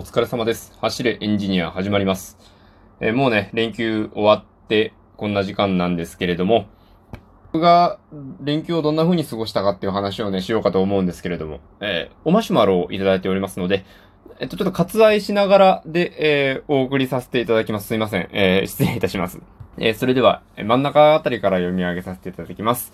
お疲れ様です。走れエンジニア始まります。えーもうね、連休終わってこんな時間なんですけれども、僕が連休をどんな風に過ごしたかっていう話をね、しようかと思うんですけれども、えーおマシュマロをいただいておりますので、えっと、ちょっと割愛しながらで、えーお送りさせていただきます。すいません。え失礼いたします。えそれでは、真ん中あたりから読み上げさせていただきます。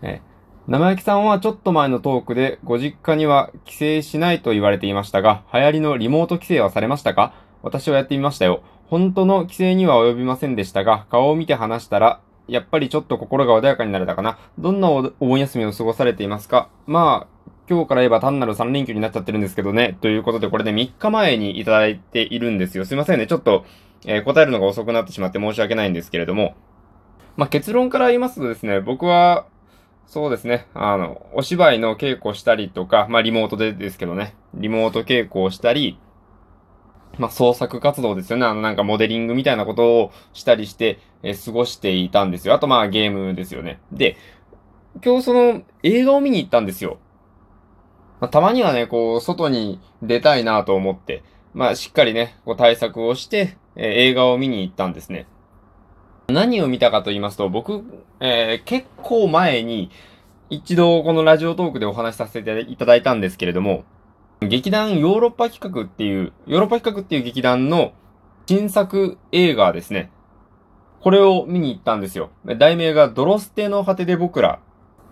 えー生焼きさんはちょっと前のトークでご実家には帰省しないと言われていましたが、流行りのリモート帰省はされましたか？私はやってみましたよ。本当の帰省には及びませんでしたが、顔を見て話したら、やっぱりちょっと心が穏やかになれたかな。どんなおお盆休みを過ごされていますか？まあ、今日から言えば単なる3連休になっちゃってるんですけどね。ということで、これで3日前にいただいているんですよ。すいませんね。ちょっと、えー答えるのが遅くなってしまって申し訳ないんですけれども。まあ、結論から言いますとですね、僕は、そうですね。あの、お芝居の稽古したりとか、まあリモートでですけどね、リモート稽古をしたり、まあ創作活動ですよね。あのなんかモデリングみたいなことをしたりして、え過ごしていたんですよ。あとまあゲームですよね。で、今日その映画を見に行ったんですよ。まあ、たまにはね、こう、外に出たいなと思って、まあしっかりね、こう対策をして、えー映画を見に行ったんですね。何を見たかと言いますと、僕、えー結構前に、一度このラジオトークでお話しさせていただいたんですけれども、劇団ヨーロッパ企画っていう、ヨーロッパ企画っていう劇団の新作映画ですね。これを見に行ったんですよ。題名がドロステの果てで僕ら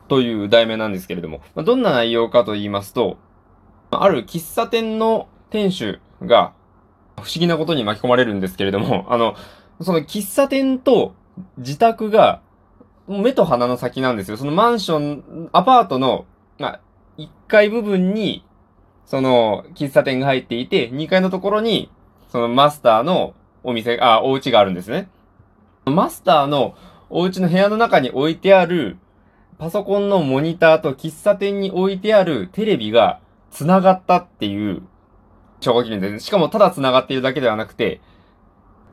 という題名なんですけれども、どんな内容かと言いますと、ある喫茶店の店主が不思議なことに巻き込まれるんですけれども、あの、その喫茶店と自宅が目と鼻の先なんですよ。そのマンション、アパートの、まあ、1階部分に、その、喫茶店が入っていて、2階のところに、そのマスターのお店、あ、お家があるんですね。マスターのお家の部屋の中に置いてある、パソコンのモニターと喫茶店に置いてあるテレビが繋がったっていう、証拠記念です。しかもただ繋がっているだけではなくて、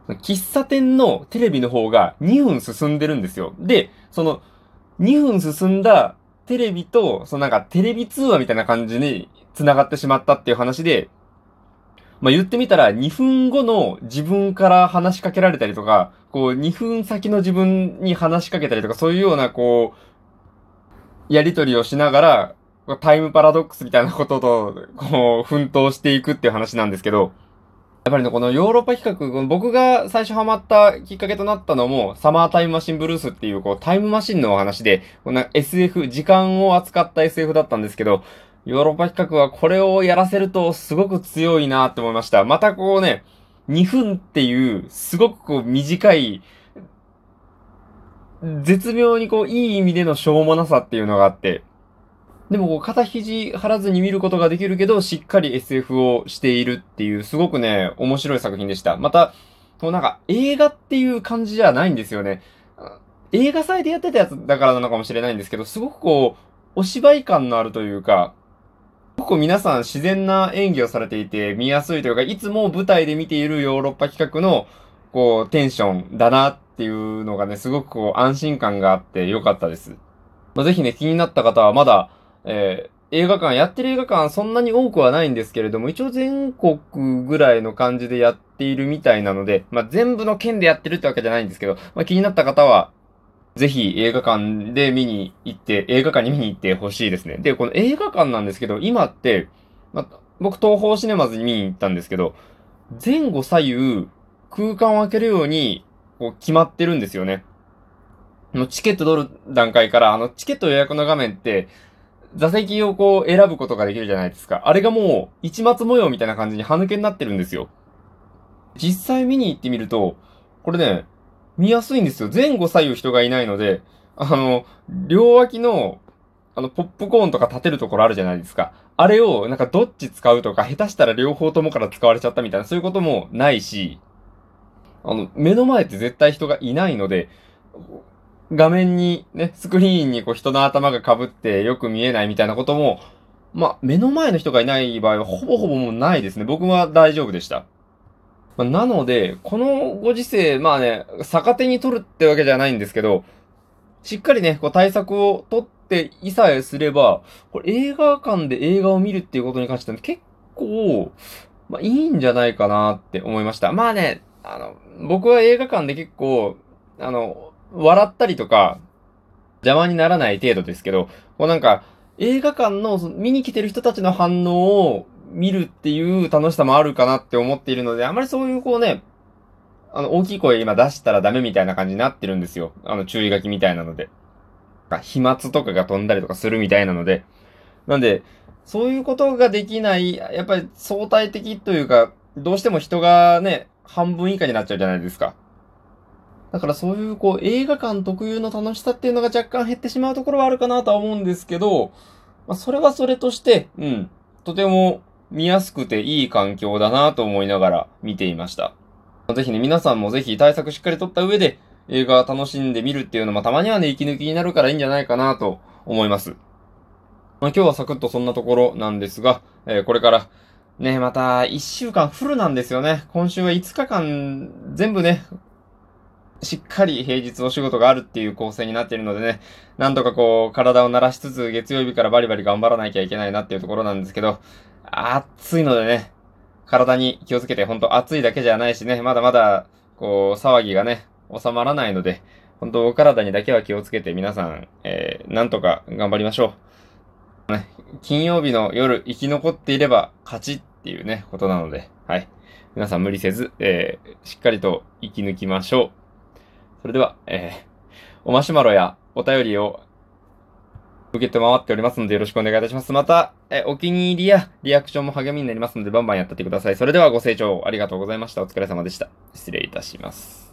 喫茶店のテレビの方が2分進んでるんですよ。で、その2分進んだテレビと、そのなんかテレビ通話みたいな感じに繋がってしまったっていう話で、まあ言ってみたら2分後の自分から話しかけられたりとか、こう2分先の自分に話しかけたりとか、そういうようなこう、やりとりをしながら、タイムパラドックスみたいなことと、こう、奮闘していくっていう話なんですけど、やっぱりね、このヨーロッパ企画、僕が最初ハマったきっかけとなったのも、サマータイムマシンブルースっていう、こう、タイムマシンのお話で、こんな SF、時間を扱った SF だったんですけど、ヨーロッパ企画はこれをやらせるとすごく強いなって思いました。またこうね、2分っていう、すごくこう短い、絶妙にこう、いい意味でのしょうもなさっていうのがあって、でもこう、肩肘張らずに見ることができるけど、しっかり SF をしているっていう、すごくね、面白い作品でした。また、こうなんか、映画っていう感じじゃないんですよね。映画祭でやってたやつだからなのかもしれないんですけど、すごくこう、お芝居感のあるというか、結構皆さん自然な演技をされていて見やすいというか、いつも舞台で見ているヨーロッパ企画の、こう、テンションだなっていうのがね、すごくこう、安心感があってよかったです。まあ、ぜひね、気になった方はまだ、えー映画館、やってる映画館そんなに多くはないんですけれども、一応全国ぐらいの感じでやっているみたいなので、まあ、全部の県でやってるってわけじゃないんですけど、まあ、気になった方は、ぜひ映画館で見に行って、映画館に見に行ってほしいですね。で、この映画館なんですけど、今って、まあ、僕東宝シネマズに見に行ったんですけど、前後左右空間を空けるように、こう決まってるんですよね。もうチケット取る段階から、あの、チケット予約の画面って、座席をこう選ぶことができるじゃないですか。あれがもう、一末模様みたいな感じに歯抜けになってるんですよ。実際見に行ってみると、これね、見やすいんですよ。前後左右人がいないので、あの、両脇の、あの、ポップコーンとか立てるところあるじゃないですか。あれを、なんかどっち使うとか、下手したら両方ともから使われちゃったみたいな、そういうこともないし、あの、目の前って絶対人がいないので、画面にね、スクリーンにこう人の頭が被ってよく見えないみたいなことも、まあ、目の前の人がいない場合はほぼほぼもうないですね。僕は大丈夫でした。まあなので、このご時世、まあね、逆手に取るってわけじゃないんですけど、しっかりね、こう対策を取っていさえすれば、これ映画館で映画を見るっていうことに関しては結構、まあいいんじゃないかなって思いました。まあね、あの、僕は映画館で結構、あの、笑ったりとか、邪魔にならない程度ですけど、こうなんか、映画館の見に来てる人たちの反応を見るっていう楽しさもあるかなって思っているので、あまりそういうこうね、あの、大きい声今出したらダメみたいな感じになってるんですよ。あの、注意書きみたいなので。飛沫とかが飛んだりとかするみたいなので。なんで、そういうことができない、やっぱり相対的というか、どうしても人がね、半分以下になっちゃうじゃないですか。だからそういうこう映画館特有の楽しさっていうのが若干減ってしまうところはあるかなとは思うんですけど、まあ、それはそれとして、うん、とても見やすくていい環境だなと思いながら見ていました。ぜひね、皆さんもぜひ対策しっかりとった上で映画楽しんでみるっていうのもたまにはね、息抜きになるからいいんじゃないかなと思います。まあ、今日はサクッとそんなところなんですが、えー、これからね、また1週間フルなんですよね。今週は5日間全部ね、しっかり平日お仕事があるっていう構成になっているのでね、なんとかこう、体を慣らしつつ、月曜日からバリバリ頑張らなきゃいけないなっていうところなんですけど、暑いのでね、体に気をつけて、ほんと暑いだけじゃないしね、まだまだ、こう、騒ぎがね、収まらないので、本当お体にだけは気をつけて皆さん、えー、なんとか頑張りましょう。ね、金曜日の夜生き残っていれば勝ちっていうね、ことなので、はい。皆さん無理せず、えー、しっかりと生き抜きましょう。それでは、えー、おマシュマロやお便りを受けて回っておりますのでよろしくお願いいたします。また、えお気に入りやリアクションも励みになりますのでバンバンやってってください。それではご清聴ありがとうございました。お疲れ様でした。失礼いたします。